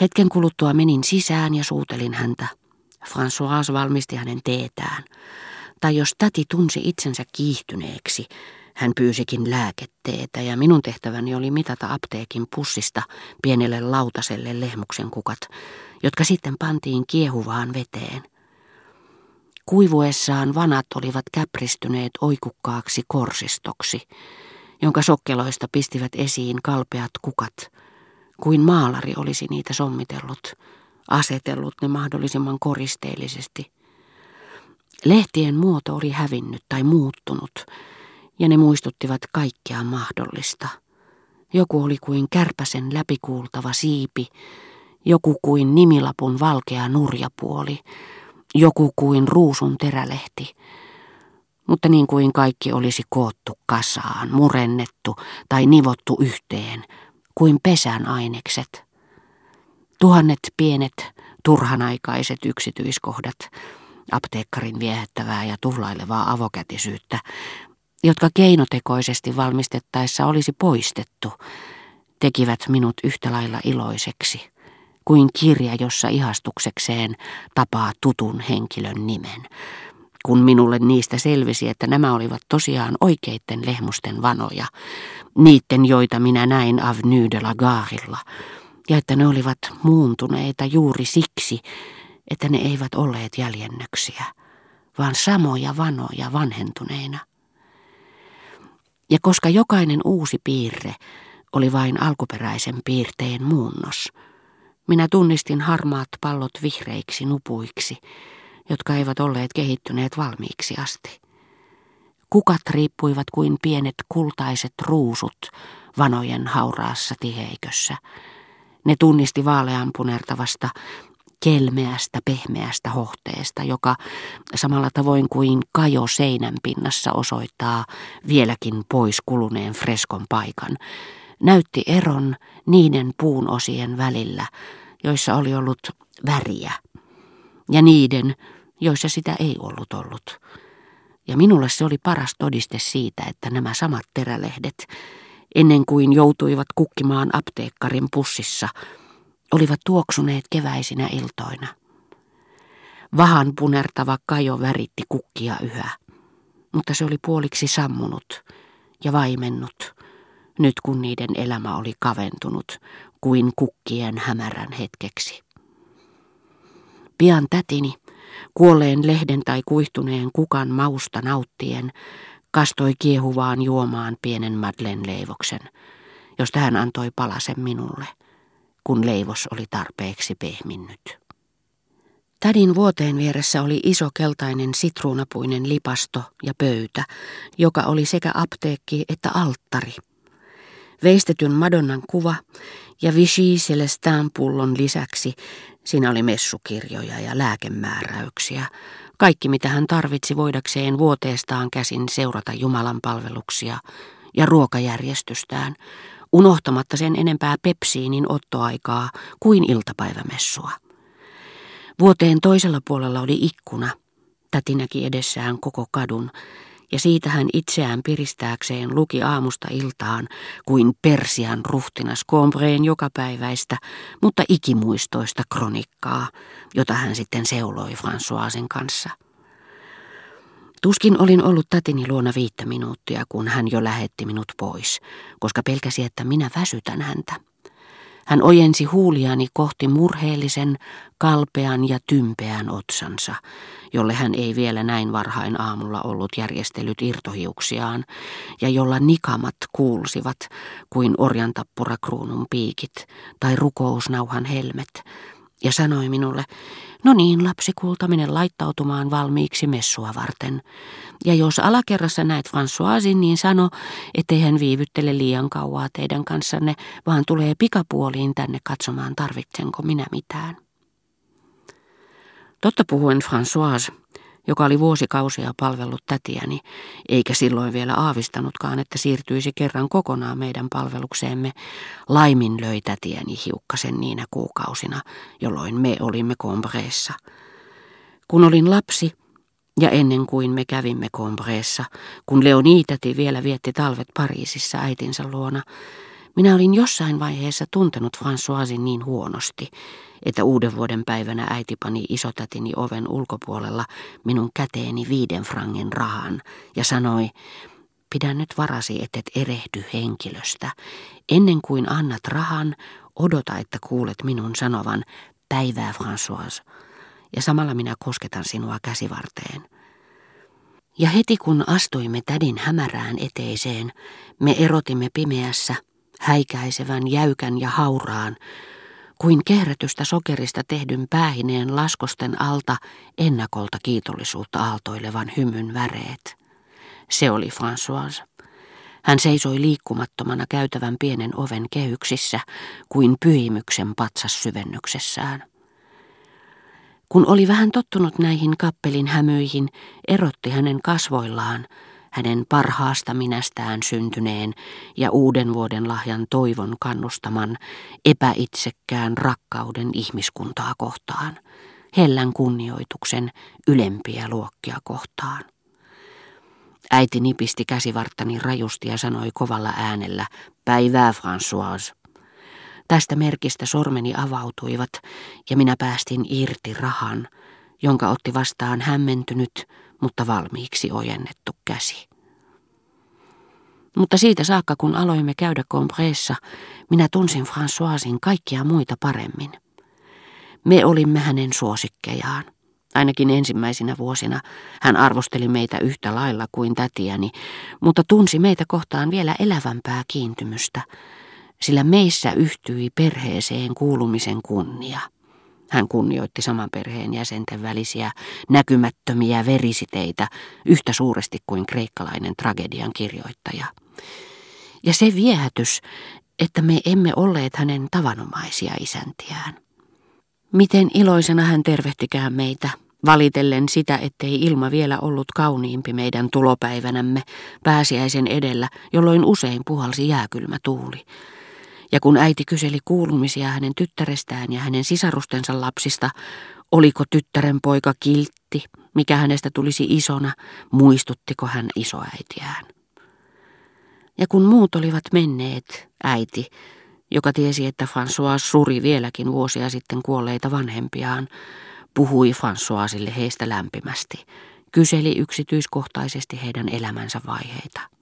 Hetken kuluttua menin sisään ja suutelin häntä. François valmisti hänen teetään. Tai jos täti tunsi itsensä kiihtyneeksi, hän pyysikin lääketteetä ja minun tehtäväni oli mitata apteekin pussista pienelle lautaselle lehmuksen kukat, jotka sitten pantiin kiehuvaan veteen. Kuivuessaan vanat olivat käpristyneet oikukkaaksi korsistoksi, jonka sokkeloista pistivät esiin kalpeat kukat, kuin maalari olisi niitä sommitellut, asetellut ne mahdollisimman koristeellisesti. Lehtien muoto oli hävinnyt tai muuttunut, ja ne muistuttivat kaikkea mahdollista. Joku oli kuin kärpäsen läpikuultava siipi, joku kuin nimilapun valkea nurjapuoli, joku kuin ruusun terälehti, mutta niin kuin kaikki olisi koottu kasaan, murennettu tai nivottu yhteen, kuin pesän ainekset. Tuhannet pienet, turhanaikaiset yksityiskohdat, apteekkarin viehättävää ja tuhlailevaa avokätisyyttä, jotka keinotekoisesti valmistettaessa olisi poistettu, tekivät minut yhtä lailla iloiseksi kuin kirja, jossa ihastuksekseen tapaa tutun henkilön nimen. Kun minulle niistä selvisi, että nämä olivat tosiaan oikeitten lehmusten vanoja, niiden joita minä näin Avenue de la Garilla, ja että ne olivat muuntuneita juuri siksi, että ne eivät olleet jäljennöksiä, vaan samoja vanoja vanhentuneina. Ja koska jokainen uusi piirre oli vain alkuperäisen piirteen muunnos, minä tunnistin harmaat pallot vihreiksi nupuiksi, jotka eivät olleet kehittyneet valmiiksi asti. Kukat riippuivat kuin pienet kultaiset ruusut vanojen hauraassa tiheikössä. Ne tunnisti vaalean punertavasta, kelmeästä, pehmeästä hohteesta, joka samalla tavoin kuin kajo seinän pinnassa osoittaa vieläkin pois kuluneen freskon paikan, näytti eron niiden puun osien välillä, joissa oli ollut väriä, ja niiden, joissa sitä ei ollut ollut. Ja minulle se oli paras todiste siitä, että nämä samat terälehdet, ennen kuin joutuivat kukkimaan apteekkarin pussissa, olivat tuoksuneet keväisinä iltoina. Vahan punertava kajo väritti kukkia yhä, mutta se oli puoliksi sammunut ja vaimennut, nyt kun niiden elämä oli kaventunut kuin kukkien hämärän hetkeksi. Pian tätini, kuolleen lehden tai kuihtuneen kukan mausta nauttien, kastoi kiehuvaan juomaan pienen Madlen leivoksen, josta hän antoi palasen minulle, kun leivos oli tarpeeksi pehminnyt. Tädin vuoteen vieressä oli iso keltainen sitruunapuinen lipasto ja pöytä, joka oli sekä apteekki että alttari. Veistetyn Madonnan kuva ja Vichy Celestin pullon lisäksi siinä oli messukirjoja ja lääkemääräyksiä. Kaikki mitä hän tarvitsi voidakseen vuoteestaan käsin seurata Jumalan palveluksia ja ruokajärjestystään, unohtamatta sen enempää pepsiinin ottoaikaa kuin iltapäivämessua. Vuoteen toisella puolella oli ikkuna. Täti näki edessään koko kadun ja siitä hän itseään piristääkseen luki aamusta iltaan kuin Persian ruhtinas Combreen jokapäiväistä, mutta ikimuistoista kronikkaa, jota hän sitten seuloi Françoisen kanssa. Tuskin olin ollut tätini luona viittä minuuttia, kun hän jo lähetti minut pois, koska pelkäsi, että minä väsytän häntä. Hän ojensi huuliani kohti murheellisen, kalpean ja tympeän otsansa, jolle hän ei vielä näin varhain aamulla ollut järjestellyt irtohiuksiaan, ja jolla nikamat kuulsivat kuin orjantappurakruunun piikit tai rukousnauhan helmet, ja sanoi minulle, no niin lapsi kultaminen laittautumaan valmiiksi messua varten. Ja jos alakerrassa näet Françoisin, niin sano, ettei hän viivyttele liian kauaa teidän kanssanne, vaan tulee pikapuoliin tänne katsomaan, tarvitsenko minä mitään. Totta puhuen François, joka oli vuosikausia palvellut tätiäni, eikä silloin vielä aavistanutkaan, että siirtyisi kerran kokonaan meidän palvelukseemme, laimin löi tätiäni hiukkasen niinä kuukausina, jolloin me olimme Combreessa. Kun olin lapsi, ja ennen kuin me kävimme Combreessa, kun Leonitäti vielä vietti talvet Pariisissa äitinsä luona, Minä olin jossain vaiheessa tuntenut Françoisin niin huonosti, että uuden vuoden päivänä äiti pani isotätini oven ulkopuolella minun käteeni viiden frangin rahan ja sanoi, pidä nyt varasi, et erehdy henkilöstä. Ennen kuin annat rahan, odota, että kuulet minun sanovan, päivää François, ja samalla minä kosketan sinua käsivarteen. Ja heti kun astuimme tädin hämärään eteiseen, me erotimme pimeässä, häikäisevän, jäykän ja hauraan, kuin kehrätystä sokerista tehdyn päähineen laskosten alta ennakolta kiitollisuutta aaltoilevan hymyn väreet. Se oli François. Hän seisoi liikkumattomana käytävän pienen oven kehyksissä kuin pyhimyksen patsas syvennyksessään. Kun oli vähän tottunut näihin kappelin hämyihin, erotti hänen kasvoillaan, hänen parhaasta minästään syntyneen ja uuden vuoden lahjan toivon kannustaman epäitsekkään rakkauden ihmiskuntaa kohtaan, hellän kunnioituksen ylempiä luokkia kohtaan. Äiti nipisti käsivarttani rajusti ja sanoi kovalla äänellä, päivää François. Tästä merkistä sormeni avautuivat ja minä päästin irti rahan, jonka otti vastaan hämmentynyt, mutta valmiiksi ojennettu käsi. Mutta siitä saakka, kun aloimme käydä kompreessa, minä tunsin Françoisin kaikkia muita paremmin. Me olimme hänen suosikkejaan. Ainakin ensimmäisinä vuosina hän arvosteli meitä yhtä lailla kuin tätiäni, mutta tunsi meitä kohtaan vielä elävämpää kiintymystä, sillä meissä yhtyi perheeseen kuulumisen kunnia. Hän kunnioitti saman perheen jäsenten välisiä näkymättömiä verisiteitä yhtä suuresti kuin kreikkalainen tragedian kirjoittaja. Ja se viehätys, että me emme olleet hänen tavanomaisia isäntiään. Miten iloisena hän tervehtikään meitä, valitellen sitä, ettei ilma vielä ollut kauniimpi meidän tulopäivänämme pääsiäisen edellä, jolloin usein puhalsi jääkylmä tuuli. Ja kun äiti kyseli kuulumisia hänen tyttärestään ja hänen sisarustensa lapsista, oliko tyttären poika kiltti, mikä hänestä tulisi isona, muistuttiko hän isoäitiään. Ja kun muut olivat menneet, äiti, joka tiesi, että François suri vieläkin vuosia sitten kuolleita vanhempiaan, puhui Françoisille heistä lämpimästi, kyseli yksityiskohtaisesti heidän elämänsä vaiheita.